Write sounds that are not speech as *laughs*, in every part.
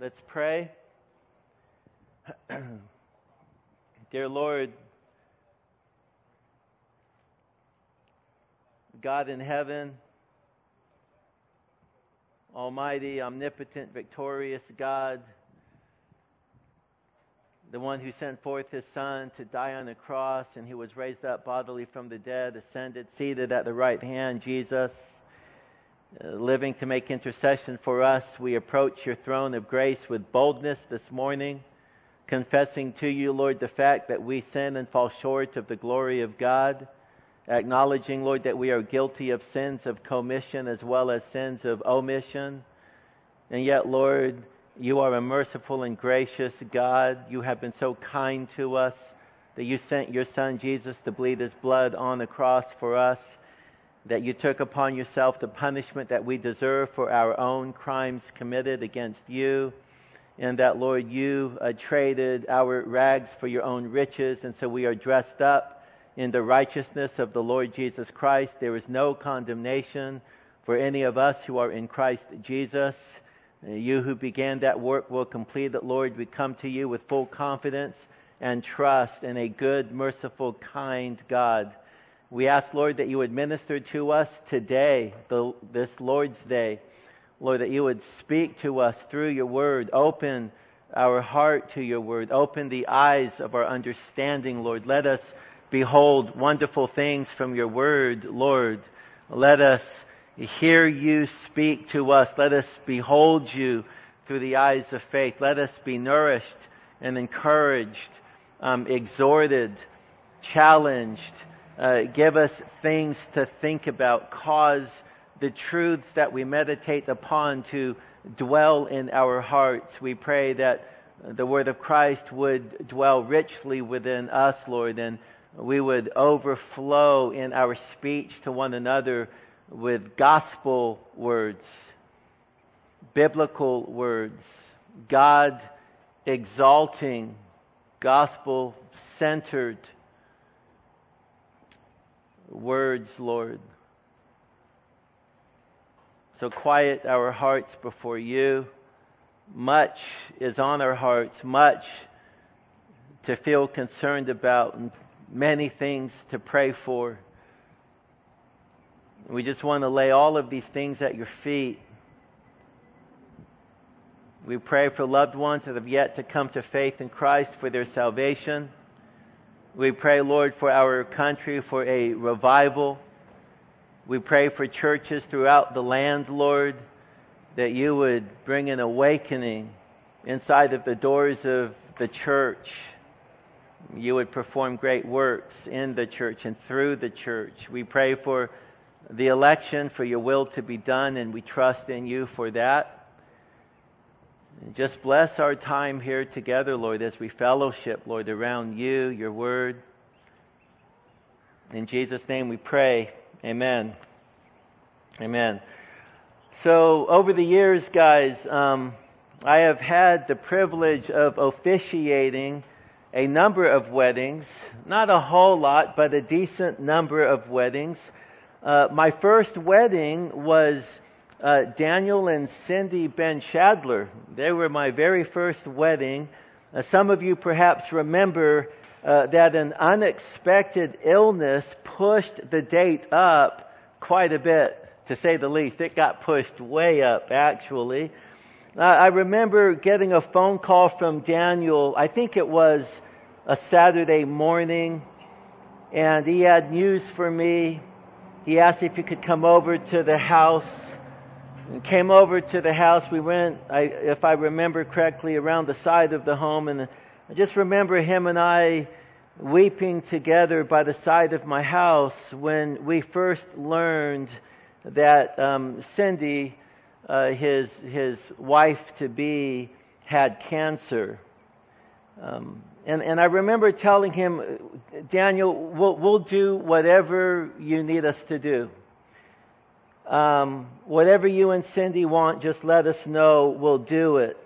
Let's pray. *clears throat* Dear Lord, God in heaven, Almighty, omnipotent, victorious God, the one who sent forth his Son to die on the cross and who was raised up bodily from the dead, ascended, seated at the right hand, Jesus, Uh, living to make intercession for us, we approach your throne of grace with boldness this morning, confessing to you, Lord, the fact that we sin and fall short of the glory of God, acknowledging, Lord, that we are guilty of sins of commission as well as sins of omission. And yet, Lord, you are a merciful and gracious God. You have been so kind to us that you sent your Son Jesus to bleed his blood on the cross for us, that you took upon yourself the punishment that we deserve for our own crimes committed against you, and that, Lord, you uh, traded our rags for your own riches, and so we are dressed up in the righteousness of the Lord Jesus Christ. There is no condemnation for any of us who are in Christ Jesus. You who began that work will complete it, Lord. We come to you with full confidence and trust in a good, merciful, kind God. We ask, Lord, that you would minister to us today, the, this Lord's Day. Lord, that you would speak to us through your word. Open our heart to your word. Open the eyes of our understanding, Lord. Let us behold wonderful things from your word, Lord. Let us hear you speak to us. Let us behold you through the eyes of faith. Let us be nourished and encouraged, um, exhorted, challenged. Uh, give us things to think about. Cause the truths that we meditate upon to dwell in our hearts. We pray that the word of Christ would dwell richly within us, Lord, and we would overflow in our speech to one another with gospel words, biblical words, God exalting, gospel centered words, Lord. So quiet our hearts before you. Much is on our hearts, much to feel concerned about, and many things to pray for. We just want to lay all of these things at your feet. We pray for loved ones that have yet to come to faith in Christ for their salvation. We pray, Lord, for our country for a revival. We pray for churches throughout the land, Lord, that you would bring an awakening inside of the doors of the church. You would perform great works in the church and through the church. We pray for the election, for your will to be done, and we trust in you for that. And just bless our time here together, Lord, as we fellowship, Lord, around you, your word. In Jesus' name we pray. Amen. Amen. So, over the years, guys, um, I have had the privilege of officiating a number of weddings. Not a whole lot, but a decent number of weddings. Uh, my first wedding was uh, Daniel and Cindy Ben Shadler. They were my very first wedding. Uh, some of you perhaps remember uh, that an unexpected illness pushed the date up quite a bit, to say the least. It got pushed way up, actually. Uh, I remember getting a phone call from Daniel. I think it was a Saturday morning, and he had news for me he asked if he could come over to the house. And came over to the house. We went, I, if I remember correctly, around the side of the home, and I just remember him and I weeping together by the side of my house when we first learned that um, Cindy, uh, his his wife to be, had cancer. Um, and, and I remember telling him, Daniel, we'll, we'll do whatever you need us to do. Um, whatever you and Cindy want, just let us know. We'll do it.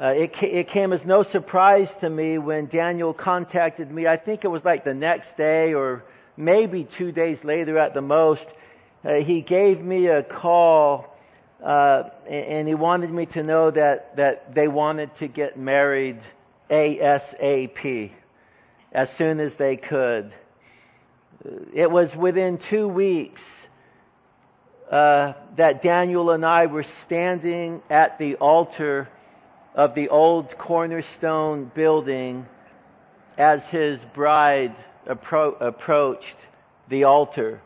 Uh, it, it came as no surprise to me when Daniel contacted me. I think it was like the next day or maybe two days later at the most. Uh, he gave me a call uh, and he wanted me to know that, that they wanted to get married ASAP, as soon as they could. It was within two weeks uh, that Daniel and I were standing at the altar of the old cornerstone building as his bride appro- approached the altar.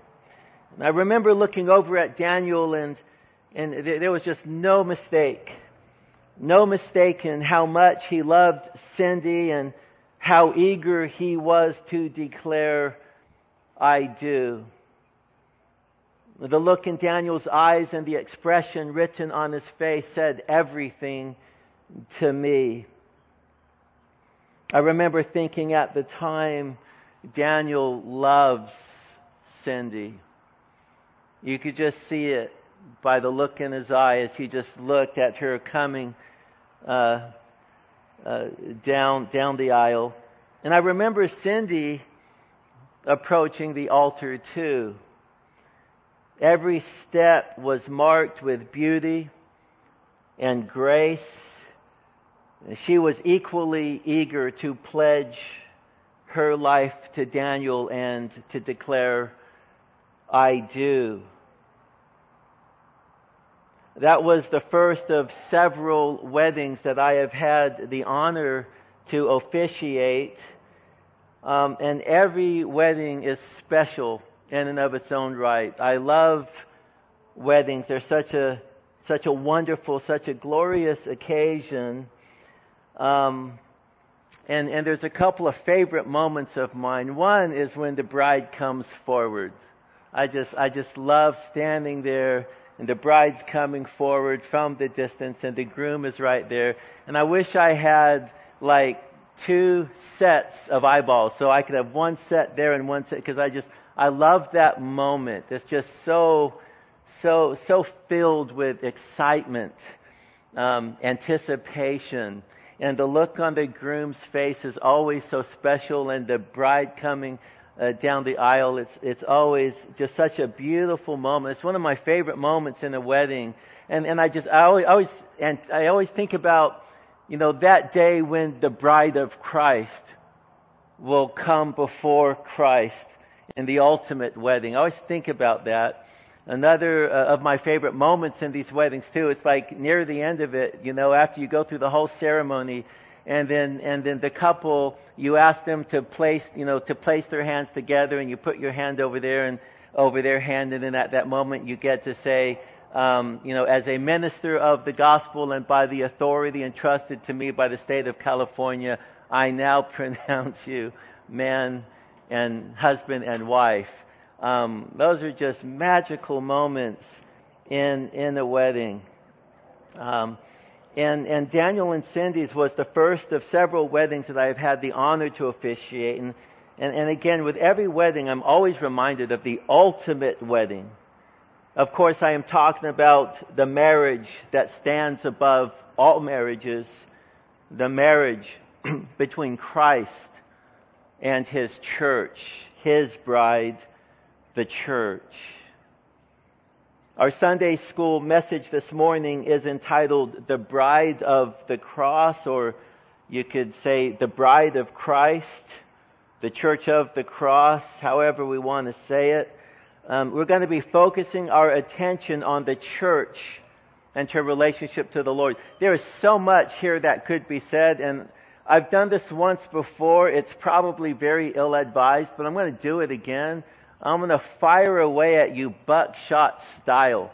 And I remember looking over at Daniel and, and there was just no mistake. No mistake in how much he loved Cindy and how eager he was to declare, I do. The look in Daniel's eyes and the expression written on his face said everything to me. I remember thinking at the time, Daniel loves Cindy. You could just see it by the look in his eye as he just looked at her coming uh, uh, down down the aisle. And I remember Cindy approaching the altar too. Every step was marked with beauty and grace. She was equally eager to pledge her life to Daniel and to declare, I do. That was the first of several weddings that I have had the honor to officiate. Um, and every wedding is special in and of its own right. I love weddings. They're such a such a wonderful, such a glorious occasion. Um, and, and there's a couple of favorite moments of mine. One is when the bride comes forward. I just, I just love standing there and the bride's coming forward from the distance and the groom is right there. And I wish I had like two sets of eyeballs so I could have one set there and one set because I just, I love that moment. It's just so, so, so filled with excitement, um, anticipation. And the look on the groom's face is always so special and the bride coming uh, down the aisle. It's, it's always just such a beautiful moment. It's one of my favorite moments in a wedding. And, and I just, I always, always, and I always think about, you know, that day when the bride of Christ will come before Christ in the ultimate wedding. I always think about that. Another uh, of my favorite moments in these weddings too, it's like near the end of it, you know, after you go through the whole ceremony, and then and then the couple you ask them to place you know to place their hands together and you put your hand over there and over their hand and then at that moment you get to say um, you know as a minister of the gospel and by the authority entrusted to me by the state of California I now *laughs* pronounce you man and husband and wife um, those are just magical moments in in a wedding um, and, and Daniel and Cindy's was the first of several weddings that I've had the honor to officiate. And, and, and again, with every wedding, I'm always reminded of the ultimate wedding. Of course, I am talking about the marriage that stands above all marriages, the marriage *clears throat* between Christ and His church, His bride, the church. Our Sunday school message this morning is entitled The Bride of the Cross, or you could say The Bride of Christ, the Church of the Cross, however we want to say it. Um, we're going to be focusing our attention on the church and her relationship to the Lord. There is so much here that could be said, and I've done this once before. It's probably very ill advised, but I'm going to do it again I'm going to fire away at you buckshot style.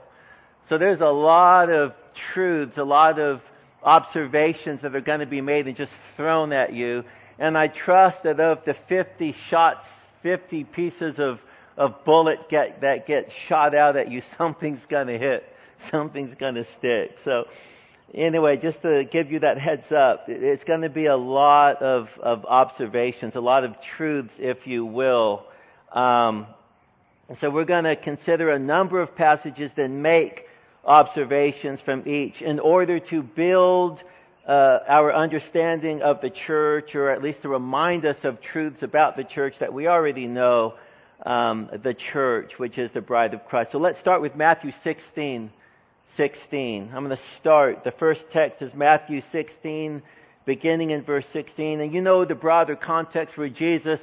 So there's a lot of truths, a lot of observations that are going to be made and just thrown at you. And I trust that of the 50 shots, 50 pieces of, of bullet get, that get shot out at you, *laughs* something's going to hit. Something's going to stick. So anyway, just to give you that heads up, it's going to be a lot of, of observations, a lot of truths, if you will. Um, so we're going to consider a number of passages that make observations from each in order to build uh, our understanding of the church, or at least to remind us of truths about the church that we already know um, the church, which is the bride of Christ. So let's start with Matthew 16, 16. I'm going to start. The first text is Matthew 16, beginning in verse 16. And you know the broader context where Jesus,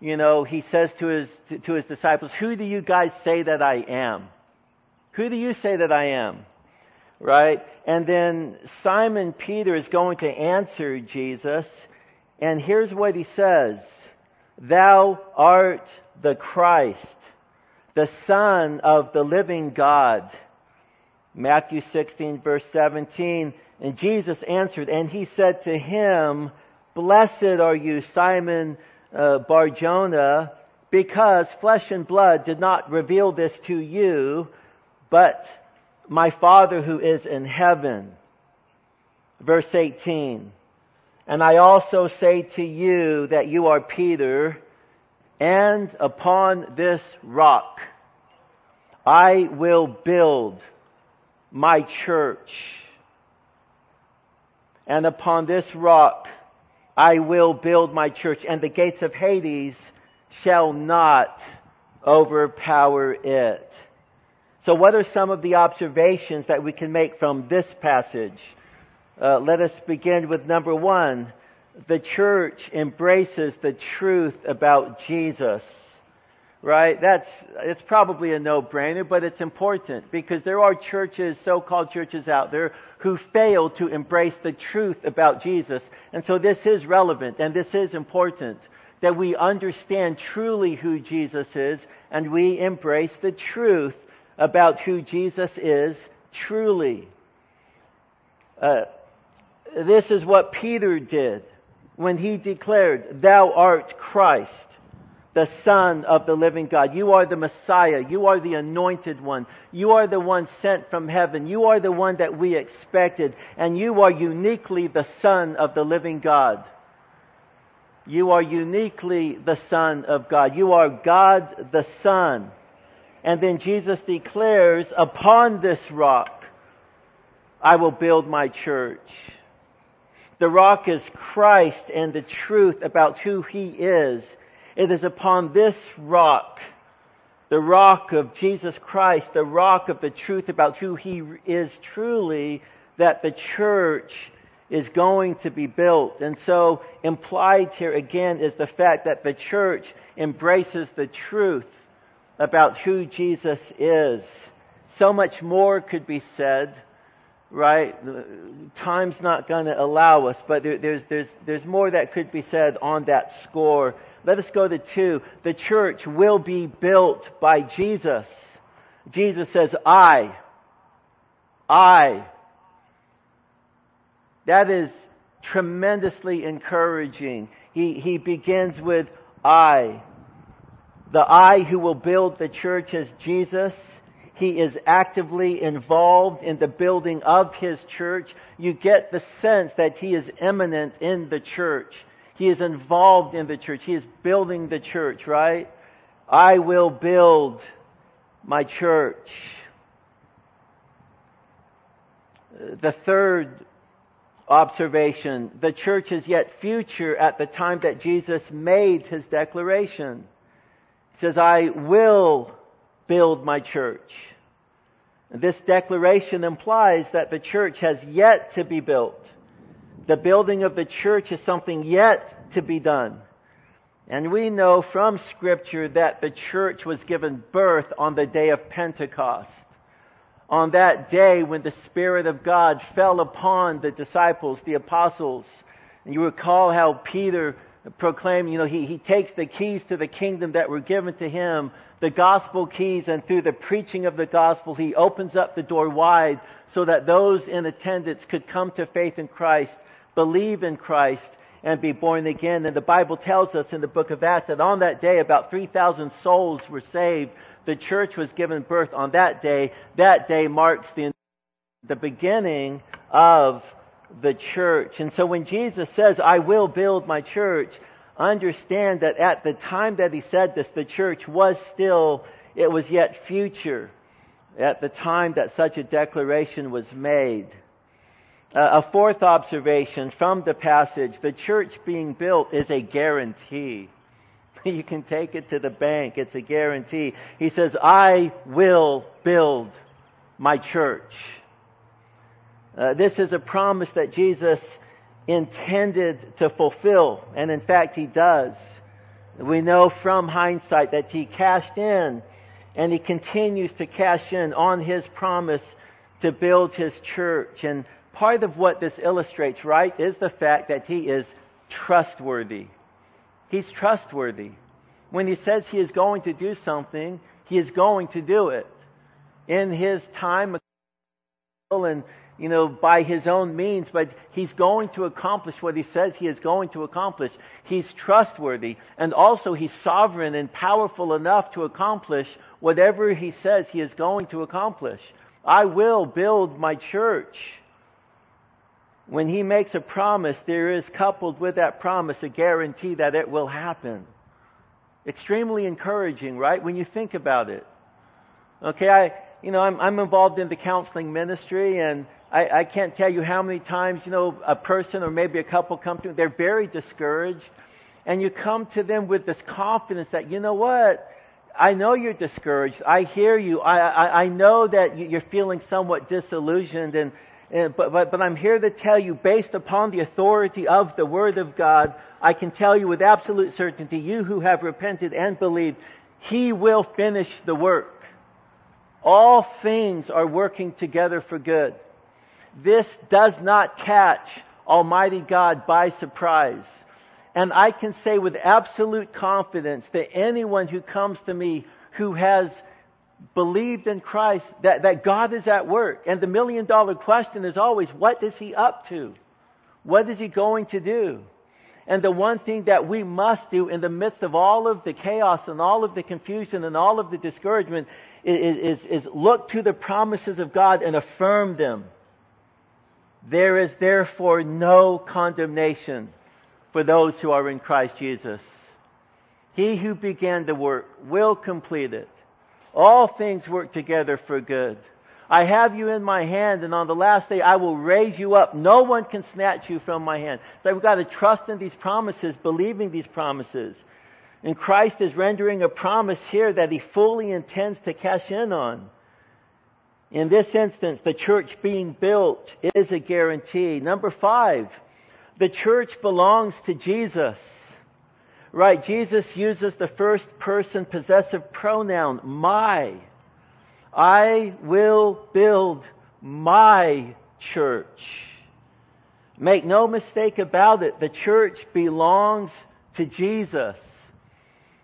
you know, he says to his, to his disciples, Who do you guys say that I am? Who do you say that I am? Right? And then Simon Peter is going to answer Jesus. And here's what he says. Thou art the Christ, the Son of the living God. Matthew 16 verse 17. And Jesus answered, and he said to him, Blessed are you, Simon uh, Barjona, because flesh and blood did not reveal this to you, but my Father who is in heaven. Verse 18. And I also say to you that you are Peter, and upon this rock I will build my church. And upon this rock I will build my church, and the gates of Hades shall not overpower it. So what are some of the observations that we can make from this passage? Uh, let us begin with number one. The church embraces the truth about Jesus. Right? That's, it's probably a no-brainer, but it's important because there are churches, so-called churches out there who fail to embrace the truth about Jesus. And so this is relevant and this is important that we understand truly who Jesus is and we embrace the truth about who Jesus is truly. Uh, this is what Peter did when he declared, Thou art Christ, the Son of the living God. You are the Messiah. You are the anointed one. You are the one sent from heaven. You are the one that we expected. And you are uniquely the Son of the living God. You are uniquely the Son of God. You are God the Son. And then Jesus declares, Upon this rock I will build my church. The rock is Christ and the truth about who He is. It is upon this rock, the rock of Jesus Christ, the rock of the truth about who He is truly, that the church is going to be built. And so implied here again is the fact that the church embraces the truth about who Jesus is. So much more could be said right? Time's not going to allow us, but there, there's, there's, there's more that could be said on that score. Let us go to two. The church will be built by Jesus. Jesus says, I. I. That is tremendously encouraging. He, he begins with I. The I who will build the church is Jesus. He is actively involved in the building of his church. You get the sense that he is eminent in the church. He is involved in the church. He is building the church, right? I will build my church. The third observation, the church is yet future at the time that Jesus made his declaration. He says, I will build my church. This declaration implies that the church has yet to be built. The building of the church is something yet to be done. And we know from scripture that the church was given birth on the day of Pentecost. On that day when the Spirit of God fell upon the disciples, the apostles. And you recall how Peter proclaimed, you know, he, he takes the keys to the kingdom that were given to him the gospel keys and through the preaching of the gospel, he opens up the door wide so that those in attendance could come to faith in Christ, believe in Christ, and be born again. And the Bible tells us in the book of Acts that on that day about 3,000 souls were saved. The church was given birth on that day. That day marks the, the beginning of the church. And so when Jesus says, I will build my church, understand that at the time that he said this, the church was still, it was yet future at the time that such a declaration was made. Uh, a fourth observation from the passage, the church being built is a guarantee. *laughs* You can take it to the bank. It's a guarantee. He says, I will build my church. Uh, this is a promise that Jesus intended to fulfill, and in fact, he does. We know from hindsight that he cashed in, and he continues to cash in on his promise to build his church. And part of what this illustrates, right, is the fact that he is trustworthy. He's trustworthy. When he says he is going to do something, he is going to do it. In his time and you know, by his own means, but he's going to accomplish what he says he is going to accomplish. He's trustworthy, and also he's sovereign and powerful enough to accomplish whatever he says he is going to accomplish. I will build my church. When he makes a promise, there is coupled with that promise a guarantee that it will happen. Extremely encouraging, right? When you think about it. Okay, I, you know, I'm, I'm involved in the counseling ministry and I, I can't tell you how many times, you know, a person or maybe a couple come to me, they're very discouraged, and you come to them with this confidence that, you know what, I know you're discouraged. I hear you. I, I, I know that you're feeling somewhat disillusioned, and, Eh, but, but, but I'm here to tell you, based upon the authority of the Word of God, I can tell you with absolute certainty, you who have repented and believed, He will finish the work. All things are working together for good. This does not catch Almighty God by surprise. And I can say with absolute confidence that anyone who comes to me who has believed in Christ, that, that God is at work. And the million dollar question is always, what is He up to? What is He going to do? And the one thing that we must do in the midst of all of the chaos and all of the confusion and all of the discouragement is, is, is look to the promises of God and affirm them. There is therefore no condemnation for those who are in Christ Jesus. He who began the work will complete it. All things work together for good. I have you in my hand, and on the last day I will raise you up. No one can snatch you from my hand. So we've got to trust in these promises, believing these promises. And Christ is rendering a promise here that he fully intends to cash in on. In this instance, the church being built is a guarantee. Number five, the church belongs to Jesus. Right, Jesus uses the first person possessive pronoun, my. I will build my church. Make no mistake about it, the church belongs to Jesus.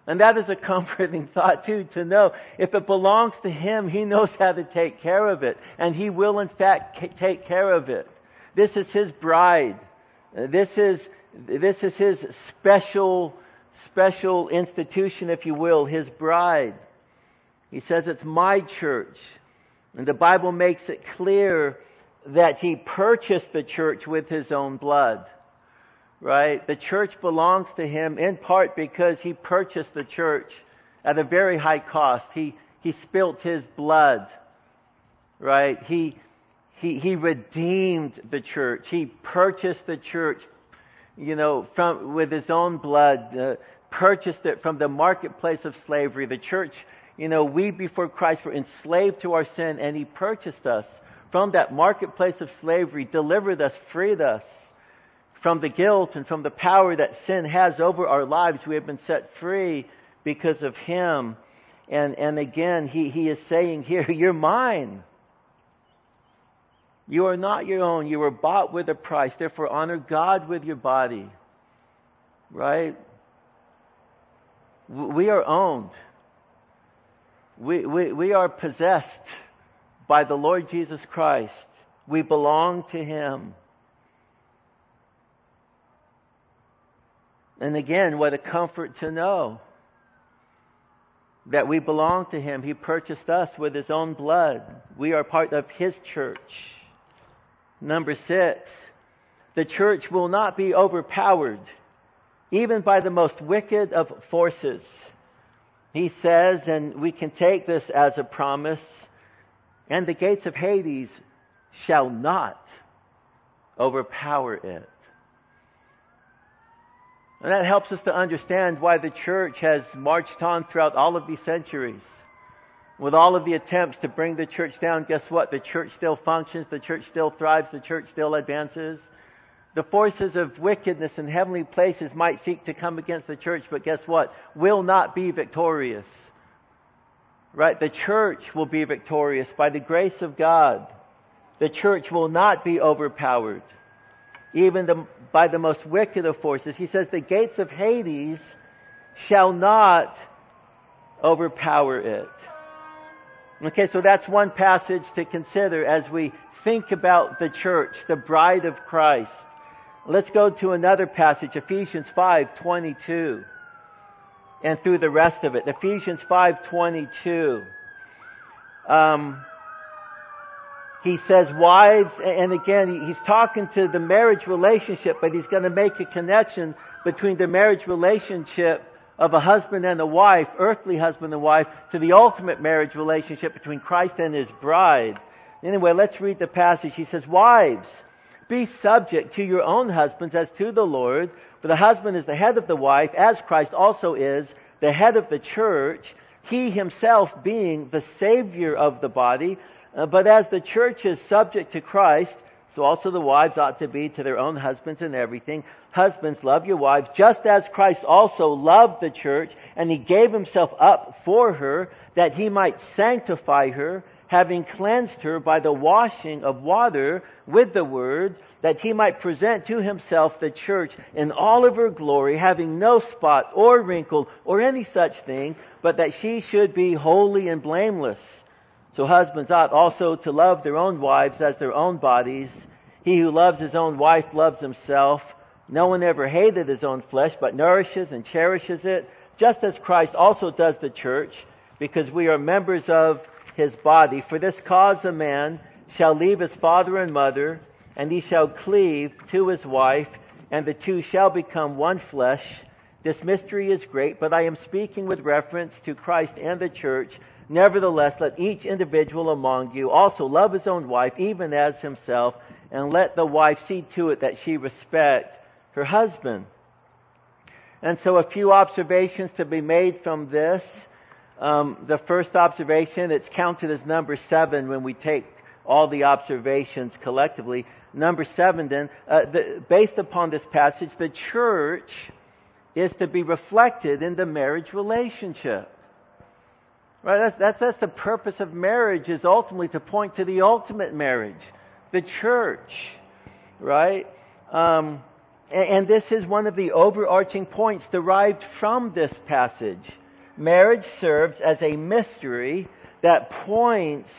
And that is a *laughs* comforting thought too, to know if it belongs to Him, He knows how to take care of it. And He will in fact take care of it. This is His bride. This is, this is His special, special institution, if you will, His bride. He says it's my church. And the Bible makes it clear that He purchased the church with His own blood right? The church belongs to him in part because he purchased the church at a very high cost. He, he spilt his blood, right? He, he, he redeemed the church. He purchased the church, you know, from, with his own blood, uh, purchased it from the marketplace of slavery. The church, you know, we before Christ were enslaved to our sin and he purchased us from that marketplace of slavery, delivered us, freed us from the guilt and from the power that sin has over our lives. We have been set free because of Him. And, and again, he, he is saying here, *laughs* You're mine. You are not your own. You were bought with a price. Therefore, honor God with your body. Right? We are owned. We, we, we are possessed by the Lord Jesus Christ. We belong to Him. And again, what a comfort to know that we belong to Him. He purchased us with His own blood. We are part of His church. Number six, the church will not be overpowered, even by the most wicked of forces. He says, and we can take this as a promise, and the gates of Hades shall not overpower it. And that helps us to understand why the church has marched on throughout all of these centuries. With all of the attempts to bring the church down, guess what? The church still functions, the church still thrives, the church still advances. The forces of wickedness in heavenly places might seek to come against the church, but guess what? Will not be victorious. Right? The church will be victorious by the grace of God. The church will not be overpowered. Even the, by the most wicked of forces. He says the gates of Hades shall not overpower it. Okay, so that's one passage to consider as we think about the church, the bride of Christ. Let's go to another passage, Ephesians 5:22. And through the rest of it, Ephesians 5:22. Um, he says, wives, and again, he's talking to the marriage relationship, but he's going to make a connection between the marriage relationship of a husband and a wife, earthly husband and wife, to the ultimate marriage relationship between Christ and his bride. Anyway, let's read the passage. He says, Wives, be subject to your own husbands as to the Lord, for the husband is the head of the wife, as Christ also is the head of the church, he himself being the Savior of the body. Uh, but as the church is subject to Christ, so also the wives ought to be to their own husbands in everything. Husbands, love your wives, just as Christ also loved the church, and he gave himself up for her, that he might sanctify her, having cleansed her by the washing of water with the word, that he might present to himself the church in all of her glory, having no spot or wrinkle or any such thing, but that she should be holy and blameless. So husbands ought also to love their own wives as their own bodies. He who loves his own wife loves himself. No one ever hated his own flesh, but nourishes and cherishes it, just as Christ also does the church, because we are members of his body. For this cause a man shall leave his father and mother, and he shall cleave to his wife, and the two shall become one flesh. This mystery is great, but I am speaking with reference to Christ and the church. Nevertheless, let each individual among you also love his own wife, even as himself, and let the wife see to it that she respect her husband. And so a few observations to be made from this. Um, the first observation, it's counted as number seven when we take all the observations collectively. Number seven, then, uh, the, based upon this passage, the church is to be reflected in the marriage relationship. Right? That's, that's, that's the purpose of marriage is ultimately to point to the ultimate marriage, the church. Right? Um, and, and this is one of the overarching points derived from this passage. Marriage serves as a mystery that points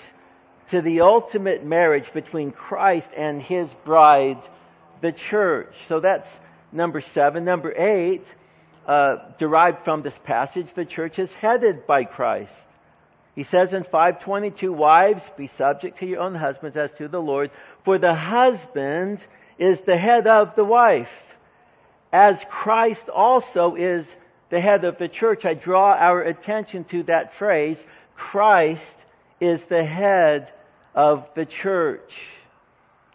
to the ultimate marriage between Christ and His bride, the church. So that's number seven. Number eight, uh, derived from this passage, the church is headed by Christ. He says in 522, Wives, be subject to your own husbands as to the Lord, for the husband is the head of the wife, as Christ also is the head of the church. I draw our attention to that phrase, Christ is the head of the church.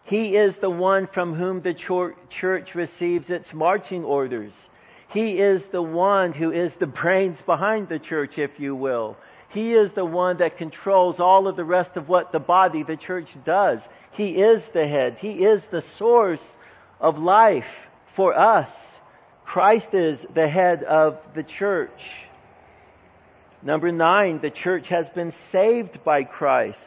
He is the one from whom the church receives its marching orders. He is the one who is the brains behind the church, if you will. He is the one that controls all of the rest of what the body, the church, does. He is the head. He is the source of life for us. Christ is the head of the church. Number nine, the church has been saved by Christ.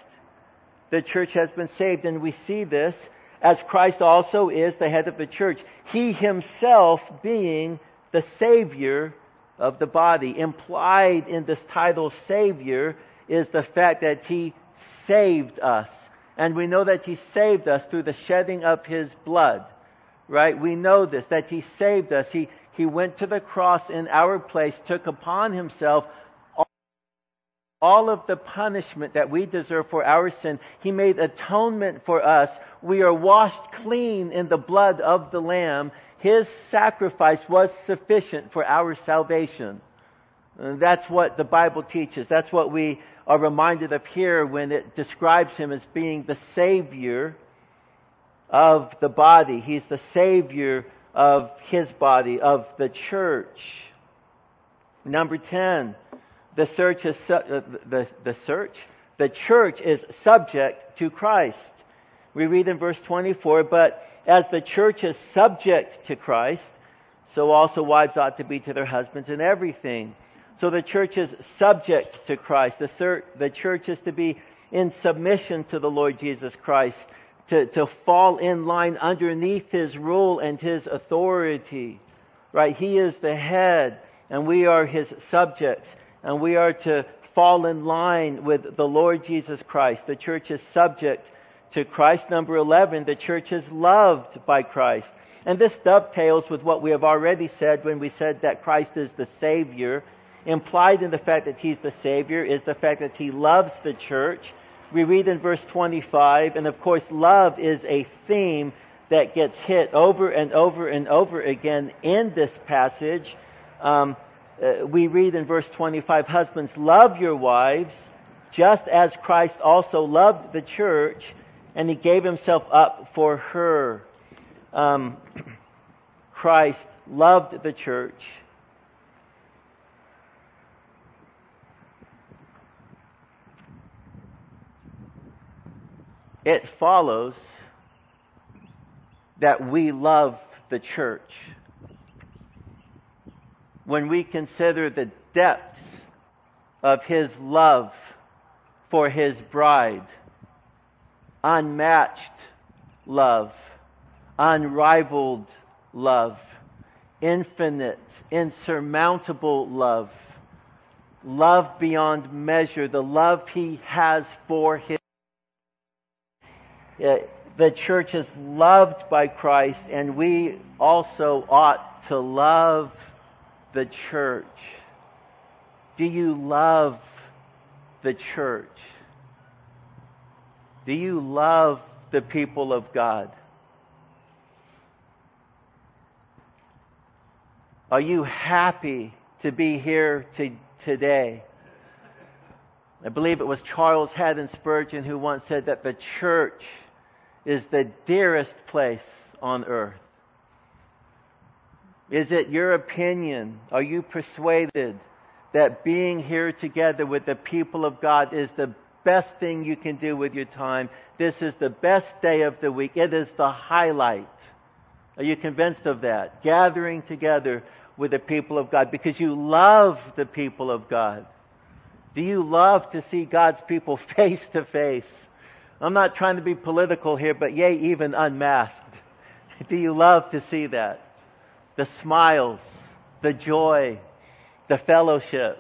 The church has been saved, and we see this as Christ also is the head of the church. He himself being the Savior of the body. Implied in this title, Savior, is the fact that He saved us. And we know that He saved us through the shedding of His blood. Right? We know this, that He saved us. He, he went to the cross in our place, took upon Himself all of the punishment that we deserve for our sin. He made atonement for us. We are washed clean in the blood of the Lamb. His sacrifice was sufficient for our salvation. And that's what the Bible teaches. That's what we are reminded of here when it describes him as being the Savior of the body. He's the Savior of his body, of the church. Number 10, the search is su- uh, the, the search the church is subject to Christ. We read in verse 24, but as the church is subject to Christ, so also wives ought to be to their husbands in everything. So the church is subject to Christ. The, church is to be in submission to the Lord Jesus Christ, to, to fall in line underneath His rule and His authority. Right? He is the head, and we are His subjects, and we are to fall in line with the Lord Jesus Christ. The church is subject to Christ. Number 11, the church is loved by Christ. And this dovetails with what we have already said when we said that Christ is the Savior. Implied in the fact that He's the Savior is the fact that He loves the church. We read in verse 25, and of course love is a theme that gets hit over and over and over again in this passage. Um, uh, we read in verse 25, Husbands, love your wives, just as Christ also loved the church, and he gave himself up for her. Um, *clears throat* Christ loved the church. It follows that we love the church when we consider the depths of His love for His bride. Unmatched love, unrivaled love, infinite, insurmountable love, love beyond measure, the love He has for His. Uh, the church is loved by Christ, and we also ought to love the church? Do you love the church? Do you love the people of God? Are you happy to be here to, today? I believe it was Charles Haddon Spurgeon who once said that the church is the dearest place on earth. Is it your opinion? Are you persuaded that being here together with the people of God is the best thing you can do with your time? This is the best day of the week. It is the highlight. Are you convinced of that? Gathering together with the people of God because you love the people of God. Do you love to see God's people *laughs* face to face? I'm not trying to be political here, but yea, even unmasked. *laughs* Do you love to see that? the smiles, the joy, the fellowship.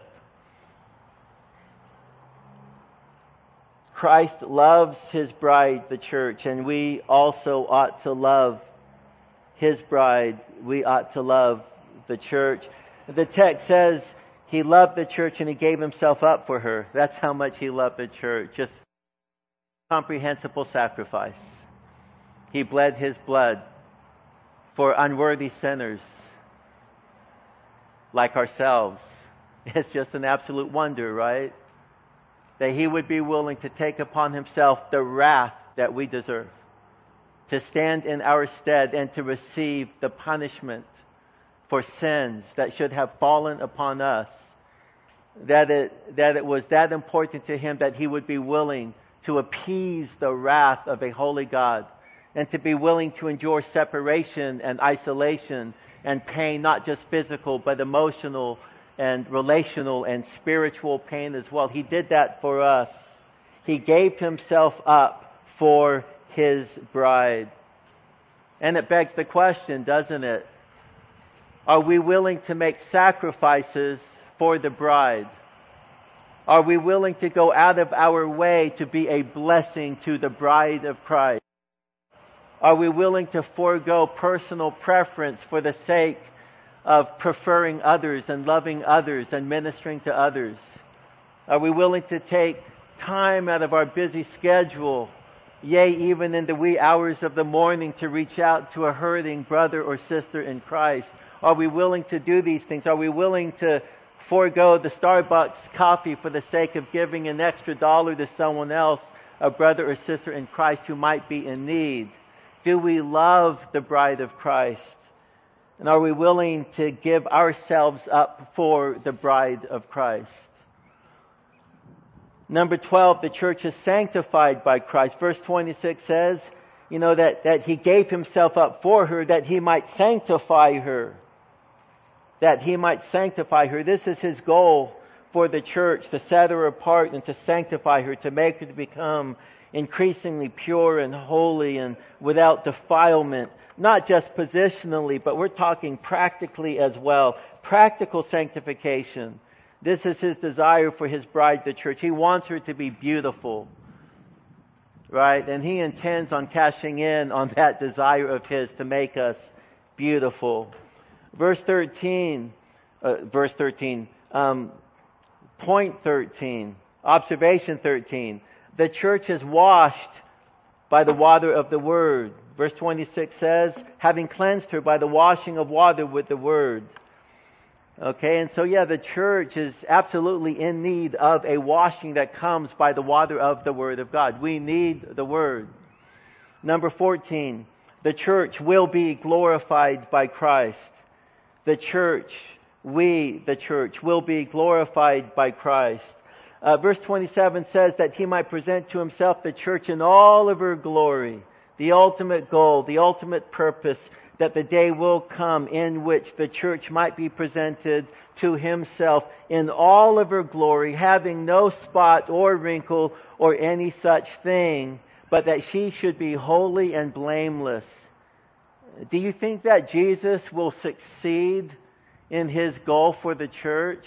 Christ loves his bride, the church, and we also ought to love his bride. We ought to love the church. The text says he loved the church and he gave himself up for her. That's how much he loved the church. Just comprehensible sacrifice. He bled his blood for unworthy sinners like ourselves. *laughs* It's just an absolute wonder, right? That he would be willing to take upon himself the wrath that we deserve, to stand in our stead and to receive the punishment for sins that should have fallen upon us. That it, that it was that important to him that he would be willing to appease the wrath of a holy God and to be willing to endure separation and isolation and pain, not just physical, but emotional and relational and spiritual pain as well. He did that for us. He gave himself up for his bride. And it begs the question, doesn't it? Are we willing to make sacrifices for the bride? Are we willing to go out of our way to be a blessing to the bride of Christ? Are we willing to forego personal preference for the sake of preferring others and loving others and ministering to others? Are we willing to take time out of our busy schedule, yea, even in the wee hours of the morning, to reach out to a hurting brother or sister in Christ? Are we willing to do these things? Are we willing to forego the Starbucks coffee for the sake of giving an extra dollar to someone else, a brother or sister in Christ who might be in need? Do we love the bride of Christ? And are we willing to give ourselves up for the bride of Christ? Number 12, the church is sanctified by Christ. Verse 26 says, you know, that, that he gave himself up for her that he might sanctify her. That he might sanctify her. This is his goal for the church, to set her apart and to sanctify her, to make her to become increasingly pure and holy and without defilement. Not just positionally, but we're talking practically as well. Practical sanctification. This is his desire for his bride, the church. He wants her to be beautiful. Right? And he intends on cashing in on *laughs* that desire of his to make us beautiful. Verse 13, uh, verse 13, um, point 13, observation 13. The church is washed by the water of the word. Verse 26 says, having cleansed her by the washing of water with the word. Okay, and so yeah, the church is absolutely in need of a washing that comes by the water of the Word of God. We need the Word. Number 14, the church will be glorified by Christ. The church, we, the church, will be glorified by Christ. Uh, verse 27 says that he might present to himself the church in all of her glory, the ultimate goal, the ultimate purpose, that the day will come in which the church might be presented to himself in all of her glory, having no spot or wrinkle or any such thing, but that she should be holy and blameless. Do you think that Jesus will succeed in his goal for the church?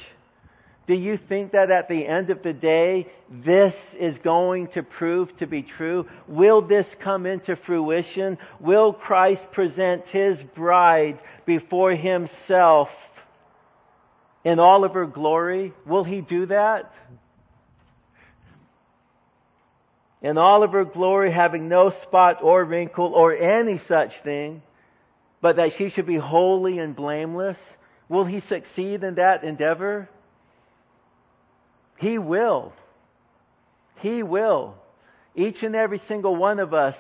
Do you think that at the end of the day, this is going to prove to be true? Will this come into fruition? Will Christ present His bride before Himself in all of her glory? Will He do that? In all of her glory, having no spot or wrinkle or any such thing, but that she should be holy and blameless? Will He succeed in that endeavor? He will. He will. Each and every single one of us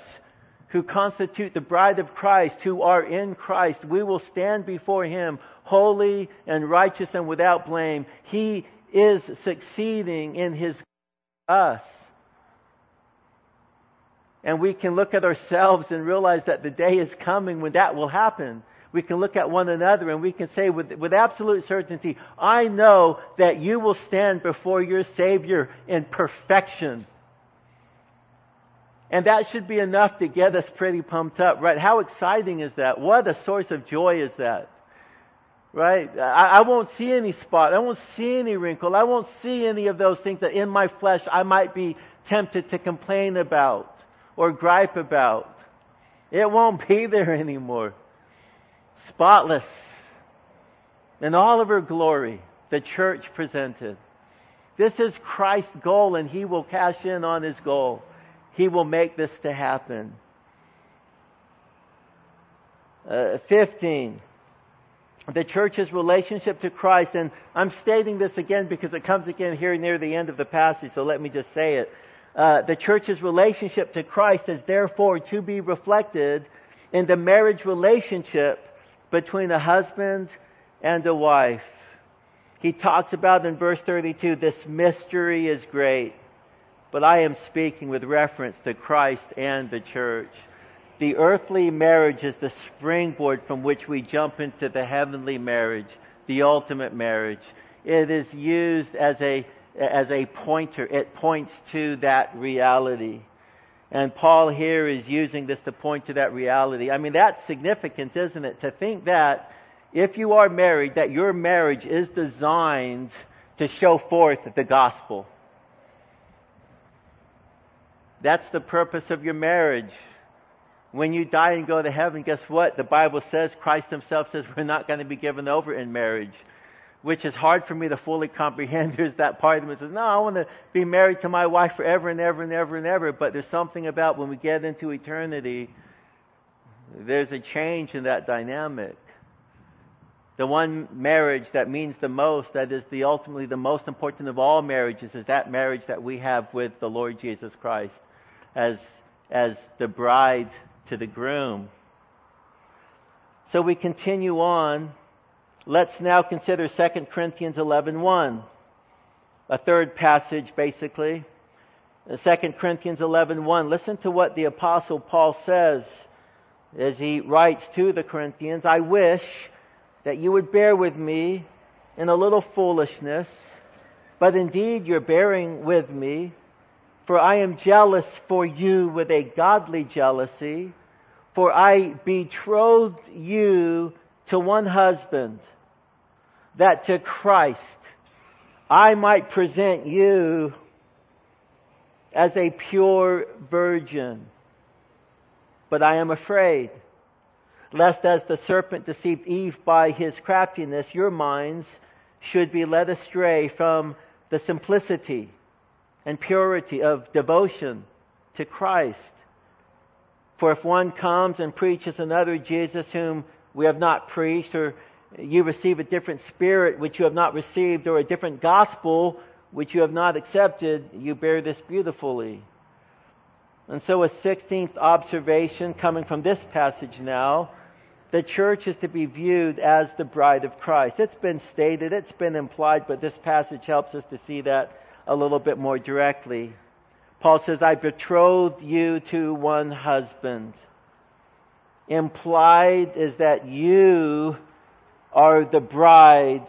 who constitute the bride of Christ, who are in Christ, we will stand before Him holy and righteous and without blame. He is succeeding in His us. And we can look at ourselves and realize that the day is coming when that will happen we can look at one another and we can say with, with absolute certainty, I know that you will stand before your Savior in perfection. And that should be enough to get us pretty pumped up, right? How exciting is that? What a source of joy is that? Right? I, I won't see any spot. I won't see any wrinkle. I won't see any of those things that in my flesh I might be tempted to complain about or gripe about. It won't be *laughs* there anymore spotless in all of her glory, the church presented. This is Christ's goal, and He will cash in on His goal. He will make this to happen. Uh, 15. The church's relationship to Christ, and I'm stating this again because it comes again here near the end of the passage, so let me just say it. Uh, the church's relationship to Christ is therefore to be reflected in the marriage relationship between a husband and a wife. He talks about in verse 32, this mystery is great, but I am speaking with reference to Christ and the church. The earthly marriage is the springboard from which we jump into the heavenly marriage, the ultimate marriage. It is used as a, as a pointer. It points to that reality. And Paul here is using this to point to that reality. I mean, that's significant, isn't it? To think that if you are married, that your marriage is designed to show forth the gospel. That's the purpose of your marriage. When you die and go to heaven, guess what? The Bible says, Christ Himself says, we're not going to be given over in marriage which is hard for me to fully comprehend. *laughs* There's that part of me that says, no, I want to be married to my wife forever and ever and ever and ever. But there's something about when we get into eternity, there's a change in that dynamic. The one marriage that means the most, that is the ultimately the most important of all marriages, is that marriage that we have with the Lord Jesus Christ as, as the bride to the groom. So we continue on Let's now consider 2 Corinthians 11.1. A third passage, basically. 2 Corinthians 11:1. Listen to what the apostle Paul says as he writes to the Corinthians, I wish that you would bear with me in a little foolishness, but indeed you're bearing with me, for I am jealous for you with a godly jealousy, for I betrothed you to one husband, that to Christ I might present you as a pure virgin. But I am afraid, lest as the serpent deceived Eve by his craftiness, your minds should be led astray from the simplicity and purity of devotion to Christ. For if one comes and preaches another Jesus whom we have not preached, or you receive a different spirit which you have not received, or a different gospel which you have not accepted, you bear this beautifully. And so, a 16th observation coming from this passage now the church is to be viewed as the bride of Christ. It's been stated, it's been implied, but this passage helps us to see that a little bit more directly. Paul says, I betrothed you to one husband. Implied is that you are the bride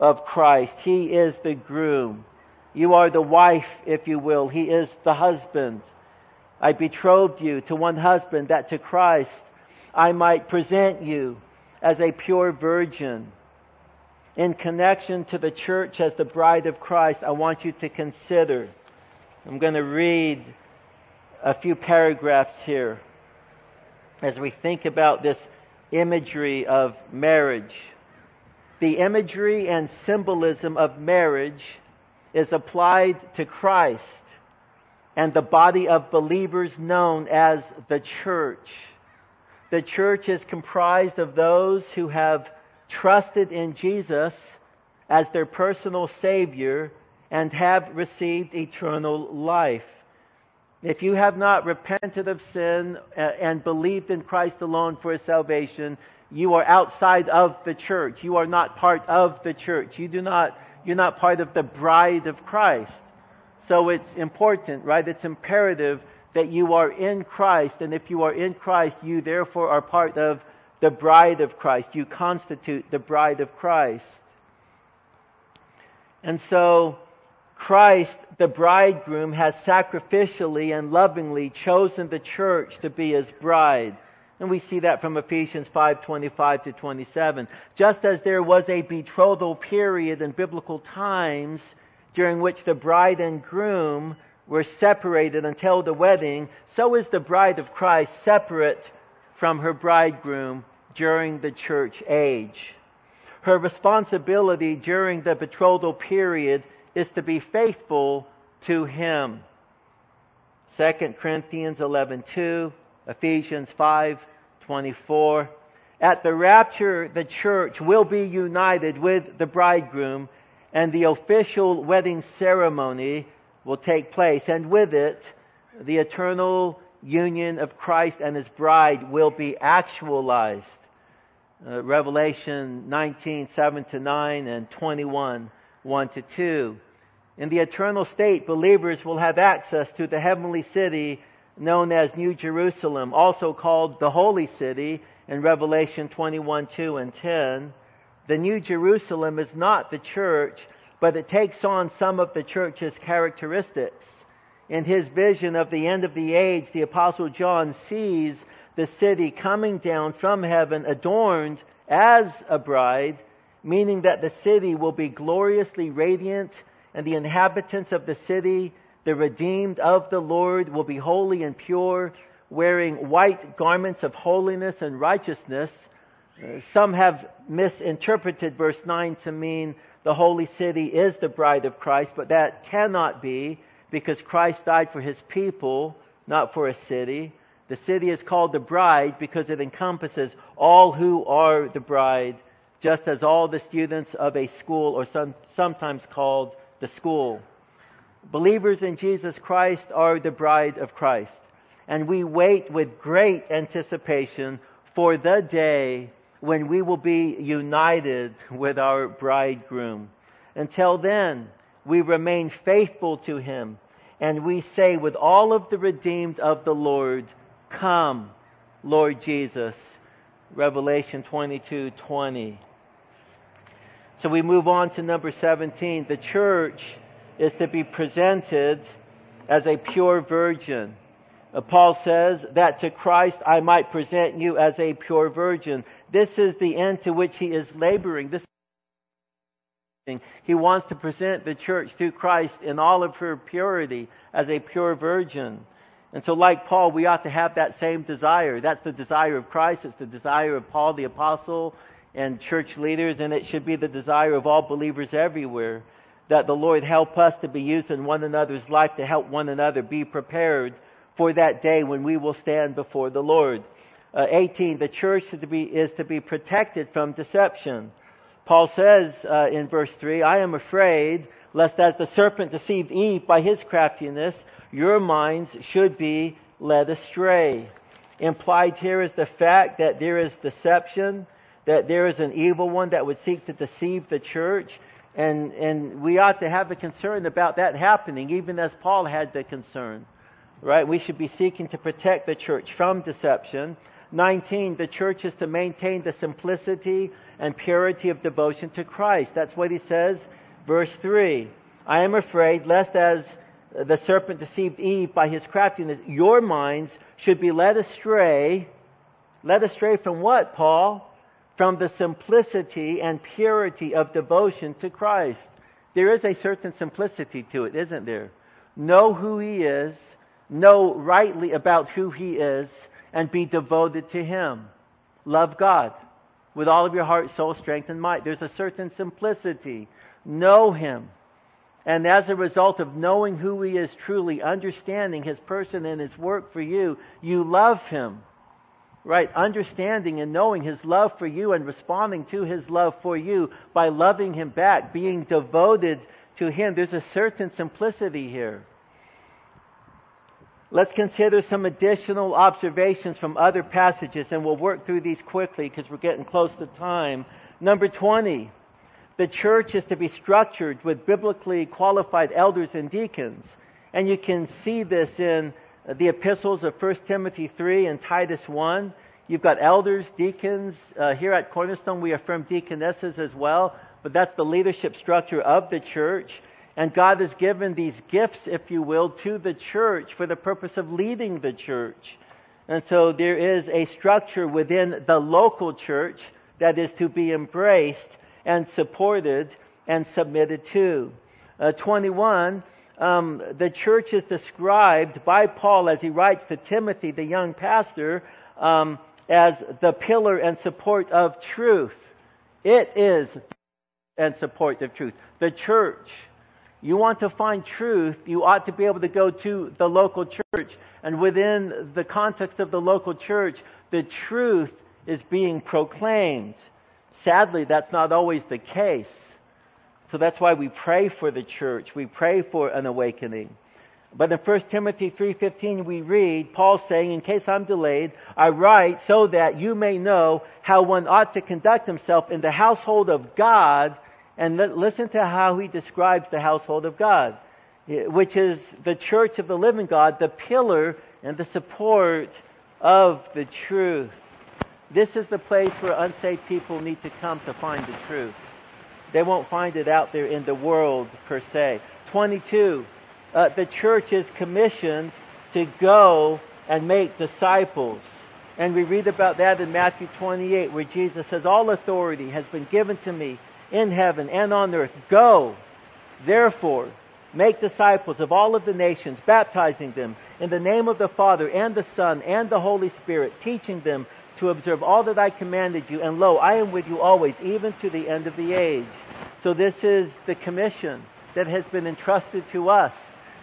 of Christ. He is the groom. You are the wife, if you will. He is the husband. I betrothed you to one husband that to Christ I might present you as a pure virgin. In connection to the church as the bride of Christ, I want you to consider. I'm going to read a few paragraphs here as we think about this imagery of marriage. The imagery and symbolism of marriage is applied to Christ and the body of believers known as the church. The church is comprised of those who have trusted in Jesus as their personal Savior and have received eternal life. If you have not repented of sin uh, and believed in Christ alone for salvation, you are outside of the church. You are not part of the church. You do not, you're not part of the bride of Christ. So it's important, right? It's imperative that you are in Christ, and if you are in Christ, you therefore are part of the bride of Christ. You constitute the bride of Christ. And so, Christ, the bridegroom, has sacrificially and lovingly chosen the church to be his bride. And we see that from Ephesians 5:25 to 27. Just as there was a betrothal period in biblical times during which the bride and groom were separated until the wedding, so is the bride of Christ separate from her bridegroom during the church age. Her responsibility during the betrothal period is to be faithful to him. 2 Corinthians 11:2, Ephesians 5:24. At the rapture, the church will be united with the bridegroom and the official wedding ceremony will take place. And with it, the eternal union of Christ and his bride will be actualized. Uh, Revelation 19, 7 to 9 and 21, 1 to 2. In the eternal state, believers will have access to the heavenly city known as New Jerusalem, also called the Holy City in Revelation 21, 2 and 10 the New Jerusalem is not the church, but it takes on some of the church's characteristics. In his vision of the end of the age, the Apostle John sees the city coming down from heaven adorned as a bride, meaning that the city will be gloriously radiant and the inhabitants of the city, the redeemed of the Lord, will be holy and pure, wearing white garments of holiness and righteousness uh, some have misinterpreted verse 9 to mean the holy city is the bride of Christ, but that cannot be because Christ died for his people, not for a city. The city is called the bride because it encompasses all who are the bride, just as all the students of a school, or some, sometimes called the school. Believers in Jesus Christ are the bride of Christ, and we wait with great anticipation for the day when we will be united with our bridegroom. Until then, we remain faithful to him and we say with all of the redeemed of the Lord, Come, Lord Jesus. Revelation 22 20. So we move on to number 17. The church is to be presented as a pure virgin. Uh, Paul says that to Christ I might present you as a pure virgin. This is the end to which he is laboring. This he wants to present the church to Christ in all of her purity as a pure virgin. And so like Paul, we ought to have that same desire. That's the desire of Christ. It's the desire of Paul the apostle and church leaders, and it should be the desire of all believers everywhere that the Lord help us to be used in one another's life to help one another be prepared for that day when we will stand before the Lord. Uh, 18, the church is to, be, is to be protected from deception. Paul says uh, in verse 3, I am afraid lest as the serpent deceived Eve by his craftiness, your minds should be led astray. Implied here is the fact that there is deception, that there is an evil one that would seek to deceive the church, and, and we ought to have a concern about that happening, even as Paul had the concern. Right? We should be seeking to protect the church from deception. 19, the church is to maintain the simplicity and purity of devotion to Christ. That's what he says, verse 3. I am afraid lest as the serpent deceived Eve by his craftiness, your minds should be led astray. Led astray from what, Paul? From the simplicity and purity of devotion to Christ. There is a certain simplicity to it, isn't there? Know who He is, know rightly about who He is, and be devoted to Him. Love God with all of your heart, soul, strength, and might. There's a certain simplicity. Know Him. And as a result of knowing who He is truly, understanding His person and His work for you, you love Him right? Understanding and knowing His love for you and responding to His love for you by loving Him back, being devoted to Him. There's a certain simplicity here. Let's consider some additional observations from other passages and we'll work through these quickly because we're getting close to time. Number 20. The church is to be structured with biblically qualified elders and deacons. And you can see this in the epistles of 1 Timothy 3 and Titus 1. You've got elders, deacons. Uh, here at Cornerstone, we affirm deaconesses as well, but that's the leadership structure of the church. And God has given these gifts, if you will, to the church for the purpose of leading the church. And so there is a structure within the local church that is to be embraced and supported and submitted to. Uh, 21, um, the church is described by Paul as he writes to Timothy, the young pastor, um, as the pillar and support of truth. It is and support of truth. The church. You want to find truth, you ought to be able to go to the local church. And within the context of the local church, the truth is being proclaimed. Sadly, that's not always the case. So that's why we pray for the church. We pray for an awakening. But in 1 Timothy 3:15 we read Paul saying, "In case I'm delayed, I write so that you may know how one ought to conduct himself in the household of God." And listen to how he describes the household of God, eh, which is the church of the living God, the pillar and the support of the truth. This is the place where unsaved people need to come to find the truth. They won't find it out there in the world per se. 22. Uh, the church is commissioned to go and make disciples. And we read about that in Matthew 28 where Jesus says, All authority has been given to me in heaven and on earth. Go, therefore, make disciples of all of the nations, baptizing them in the name of the Father and the Son and the Holy Spirit, teaching them to observe all that I commanded you. And lo, I am with you always, even to the end of the age. So this is the commission that has been entrusted to us.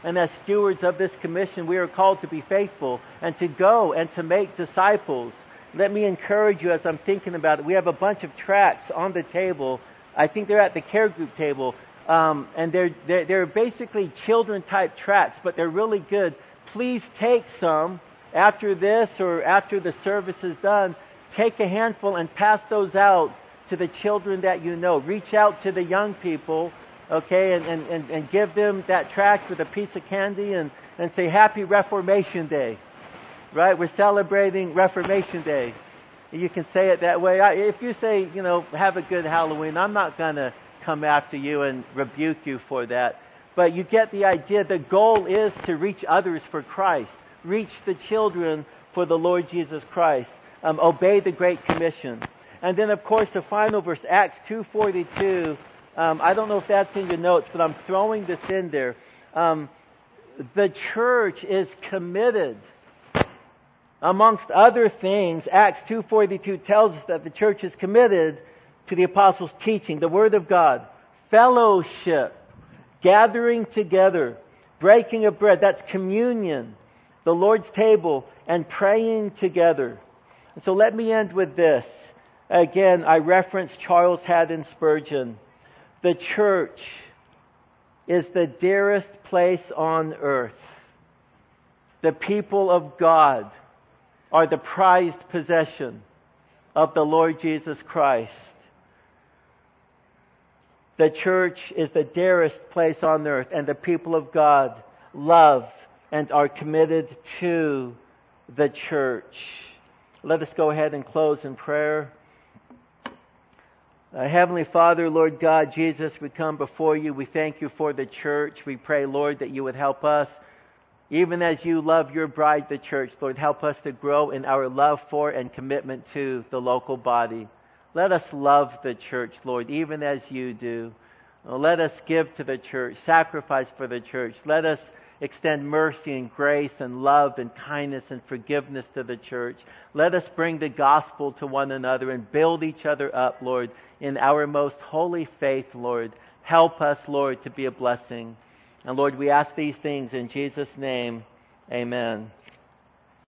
And as stewards of this commission, we are called to be faithful and to go and to make disciples. Let me encourage you as I'm thinking about it. We have a bunch of tracts on the table. I think they're at the care group table. Um, and they're, they're, they're basically children type tracts, but they're really good. Please take some after this or after the service is done. Take a handful and pass those out to the children that you know. Reach out to the young people okay, and, and, and, and give them that tract with a piece of candy and, and say Happy Reformation Day. Right? We're celebrating Reformation Day. You can say it that way. I, if you say, you know, have a good Halloween, I'm not going to come after you and rebuke you for that. But you get the idea. The goal is to reach others for Christ, reach the children for the Lord Jesus Christ, um, obey the Great Commission. And then, of course, the final verse, Acts 2.42. Um, I don't know if that's in your notes, but I'm throwing this in there. Um, the church is committed. Amongst other things, Acts 2.42 tells us that the church is committed to the apostles' teaching, the Word of God, fellowship, gathering together, breaking of bread, that's communion, the Lord's table, and praying together. And so let me end with this. Again, I reference Charles Haddon Spurgeon. The church is the dearest place on earth. The people of God are the prized possession of the Lord Jesus Christ. The church is the dearest place on earth, and the people of God love and are committed to the church. Let us go ahead and close in prayer. Uh, Heavenly Father, Lord God, Jesus, we come before you. We thank you for the church. We pray, Lord, that you would help us, even as you love your bride, the church, Lord, help us to grow in our love for and commitment to the local body. Let us love the church, Lord, even as you do. Uh, let us give to the church, sacrifice for the church. Let us extend mercy and grace and love and kindness and forgiveness to the church. Let us bring the gospel to one another and build each other up, Lord, in our most holy faith, Lord. Help us, Lord, to be a blessing. And Lord, we ask these things in Jesus' name. Amen.